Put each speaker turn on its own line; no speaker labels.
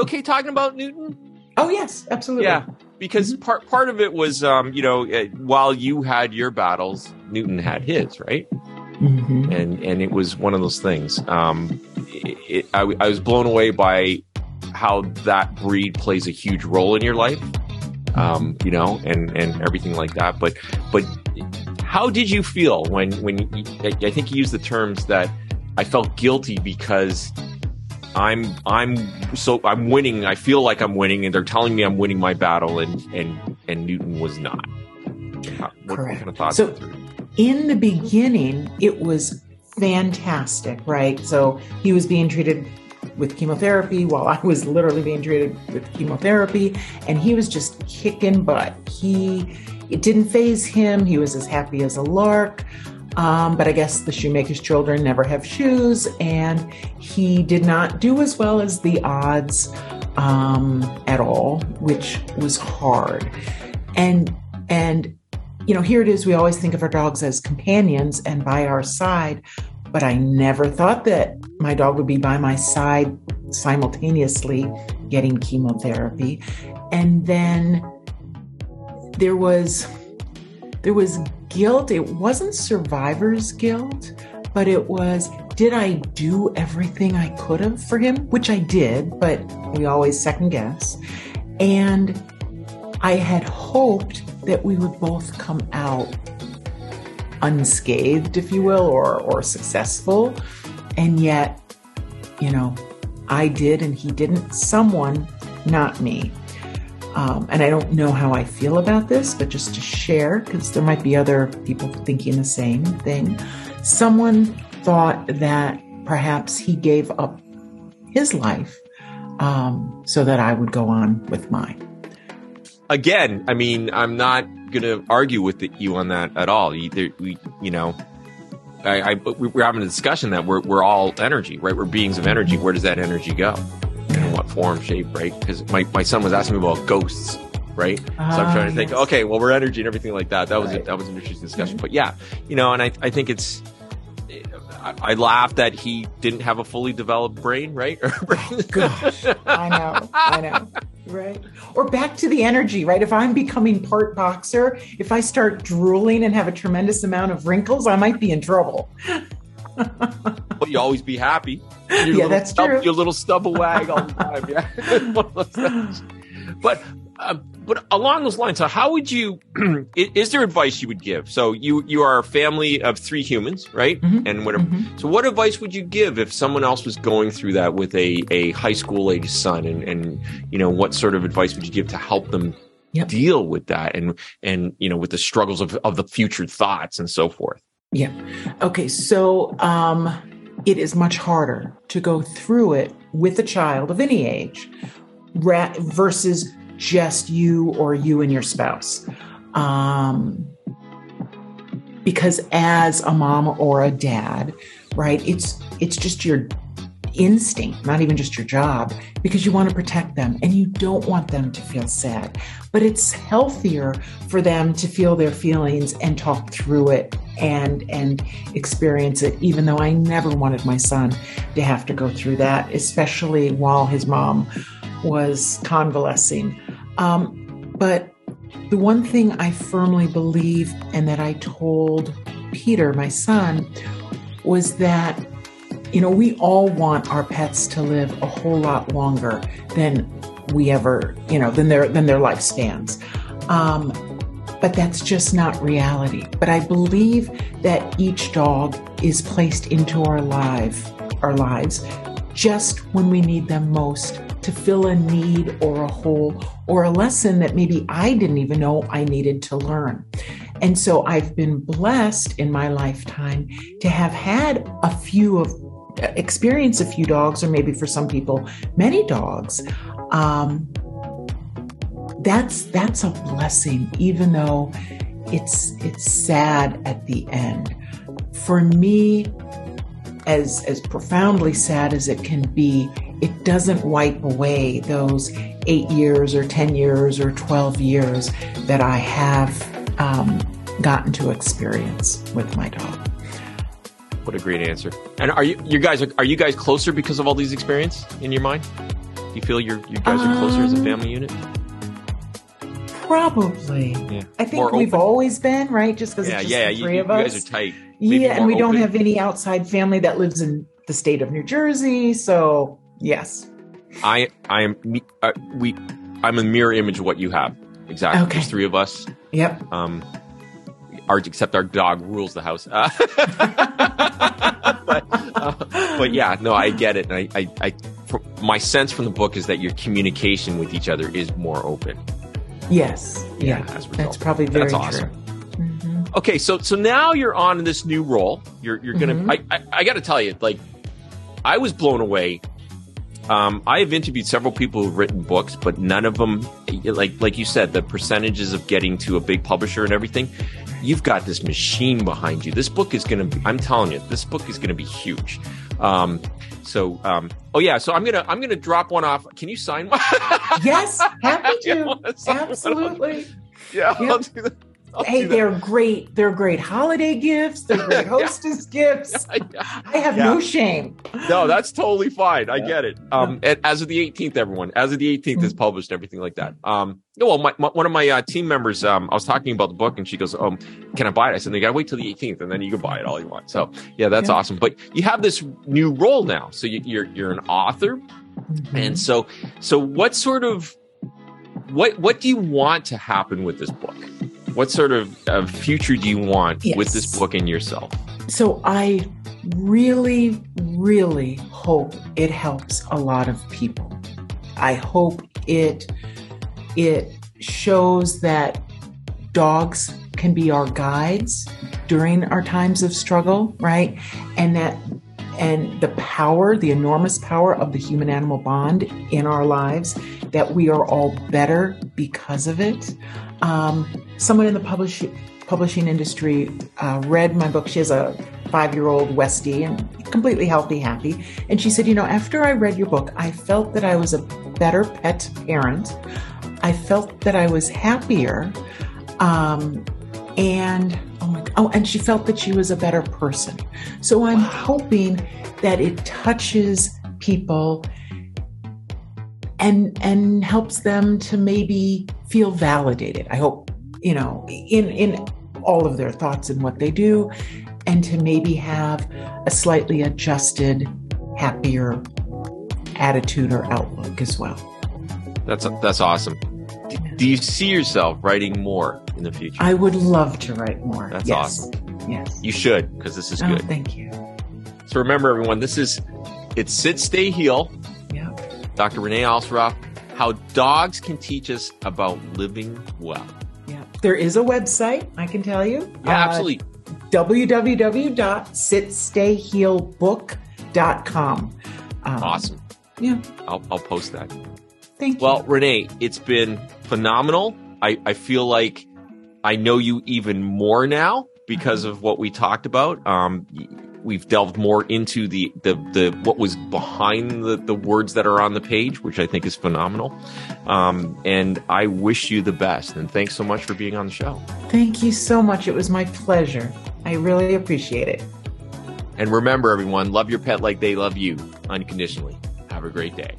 we okay talking about Newton?
Oh yes, absolutely.
Yeah, because mm-hmm. part part of it was, um, you know, uh, while you had your battles, Newton had his, right? Mm-hmm. And and it was one of those things. Um, it, it, I, I was blown away by how that breed plays a huge role in your life. Um, you know, and and everything like that. But but how did you feel when when you, I think you used the terms that I felt guilty because I'm I'm so I'm winning. I feel like I'm winning, and they're telling me I'm winning my battle, and and and Newton was not.
Uh, what, Correct. What kind of thoughts so, in the beginning, it was fantastic, right? So he was being treated with chemotherapy while I was literally being treated with chemotherapy, and he was just kicking butt. He it didn't faze him. He was as happy as a lark. Um, but I guess the shoemaker's children never have shoes, and he did not do as well as the odds um, at all, which was hard. And and you know, here it is. We always think of our dogs as companions and by our side, but I never thought that my dog would be by my side simultaneously getting chemotherapy. And then there was there was guilt. It wasn't survivor's guilt, but it was did I do everything I could have for him? Which I did, but we always second guess. And I had hoped that we would both come out unscathed, if you will, or, or successful. And yet, you know, I did and he didn't. Someone, not me. Um, and I don't know how I feel about this, but just to share, because there might be other people thinking the same thing. Someone thought that perhaps he gave up his life um, so that I would go on with mine
again, I mean, I'm not going to argue with the, you on that at all. Either we, you know, I, I, we're having a discussion that we're, we're all energy, right? We're beings of energy. Where does that energy go? What form, shape, right? Because my, my son was asking me about ghosts, right? so I'm trying to think, ah, okay, well, we're energy and everything like that. That was right. a, that was an interesting discussion. Mm-hmm. But yeah, you know, and I, I think it's I, I laughed that he didn't have a fully developed brain, right?
oh, gosh, I know, I know, right? Or back to the energy, right? If I'm becoming part boxer, if I start drooling and have a tremendous amount of wrinkles, I might be in trouble.
but you always be happy.
Your yeah, that's true.
Your little stubble wag all the time. Yeah. but uh, but along those lines, so how would you? is there advice you would give? So you you are a family of three humans, right? Mm-hmm. And whatever. Mm-hmm. So what advice would you give if someone else was going through that with a a high school age son? And and you know what sort of advice would you give to help them yep. deal with that and and you know with the struggles of of the future thoughts and so forth?
Yeah. Okay. So um, it is much harder to go through it with a child of any age ra- versus just you or you and your spouse. Um, because as a mom or a dad, right, it's it's just your instinct, not even just your job, because you want to protect them and you don't want them to feel sad. But it's healthier for them to feel their feelings and talk through it and and experience it even though I never wanted my son to have to go through that, especially while his mom was convalescing. Um, but the one thing I firmly believe and that I told Peter, my son, was that, you know, we all want our pets to live a whole lot longer than we ever, you know, than their than their lifespans. Um, but that's just not reality. But I believe that each dog is placed into our life, our lives, just when we need them most to fill a need or a hole or a lesson that maybe I didn't even know I needed to learn. And so I've been blessed in my lifetime to have had a few of experience a few dogs, or maybe for some people, many dogs. Um, that's that's a blessing, even though it's it's sad at the end. For me, as as profoundly sad as it can be, it doesn't wipe away those eight years or 10 years or 12 years that I have um, gotten to experience with my dog.
What a great answer! And are you, you guys, are you guys closer because of all these experience in your mind? Do you feel you you guys are closer as a
Um,
family unit?
Probably.
Yeah.
I think
More
we've
open.
always been, right? Just because
Yeah,
it's just
yeah.
the
You,
three
you
of us.
guys are tight. Maybe
yeah, and we don't have any outside family that lives in the state of New Jersey. So, yes.
I I am uh, we I'm a mirror image of what you have. Exactly.
Okay.
There's three of us.
Yep.
Um, our except our dog rules the house. Uh, but uh, but yeah, no, I get it. And I I, I my sense from the book is that your communication with each other is more open.
Yes.
Yeah,
Yeah. That's probably very
That's awesome.
true. Mhm.
Okay, so so now you're on this new role. You're you're gonna.
Mhm.
I, I I got to tell you, like, I was blown away. Um, I have interviewed several people who've written books, but none of them, like like you said, the percentages of getting to a big publisher and everything. You've got this machine behind you. This book is gonna. Be, I'm telling you, this book is gonna be huge. Um, so, um, oh yeah, so I'm gonna I'm gonna drop one off. Can you sign one?
Yes. Happy to.
wanna sign one?
Absolutely.
Yeah,
Yep.
I'll do that. I'll
Hey, they're great. They're great holiday gifts. They're great hostess gifts. I have
Yeah.
no shame.
No, that's totally fine. I get it. Um, and as of the 18th, everyone, as of the 18th is published, everything like that. Um, no, well, my, my, one of my uh, team members, um, I was talking about the book, and she goes, "Um, can I buy it?" I said, "You gotta wait till the 18th, and then you can buy it all you want." So, yeah, that's
Yeah.
awesome. But you have this new role now, so you, you're you're an author,
Mm-hmm.
and so so what sort of what what do you want to happen with this book? What sort of uh, future do you want with this book and yourself?
So I really, really hope it helps a lot of people. I hope it it shows that dogs can be our guides during our times of struggle, right? And that and the power, the enormous power of the human animal bond in our lives, that we are all better because of it. Um, someone in the publish, publishing industry uh, read my book. She has a five year old Westie and completely healthy, happy. And she said, You know, after I read your book, I felt that I was a better pet parent. I felt that I was happier. Um, and oh and she felt that she was a better person. So i'm hoping that it touches people and and helps them to maybe feel validated. I hope you know in in all of their thoughts and what they do and to maybe have a slightly adjusted happier attitude or outlook as well.
That's that's awesome. Do, you see yourself writing more in the future?
i would love to write more
That's
yes.
awesome.
yes
You should, because this is
oh,
good.
thank you
So remember, everyone, this is it's sit, stay, heal.
yeah
Dr. Renee Alsarraff, how dogs can teach us about living well.
Yeah. There is a website, I can tell you.
Yeah,
Uh,
absolutely.
www.sitstayhealbook.com. Um,
Awesome.
Yeah.
I'll, I'll post that.
Thank you. Well.
Renee, it's been phenomenal. I, I feel like I know you even more now because of what we talked about. Um, we've delved more into the, the, the what was behind the, the words that are on the page, which I think is phenomenal. Um, and I wish you the best. And thanks so much for being on the show.
Thank you so much. It was my pleasure. I really appreciate it.
And remember, everyone, love your pet like they love you unconditionally. Have a great day.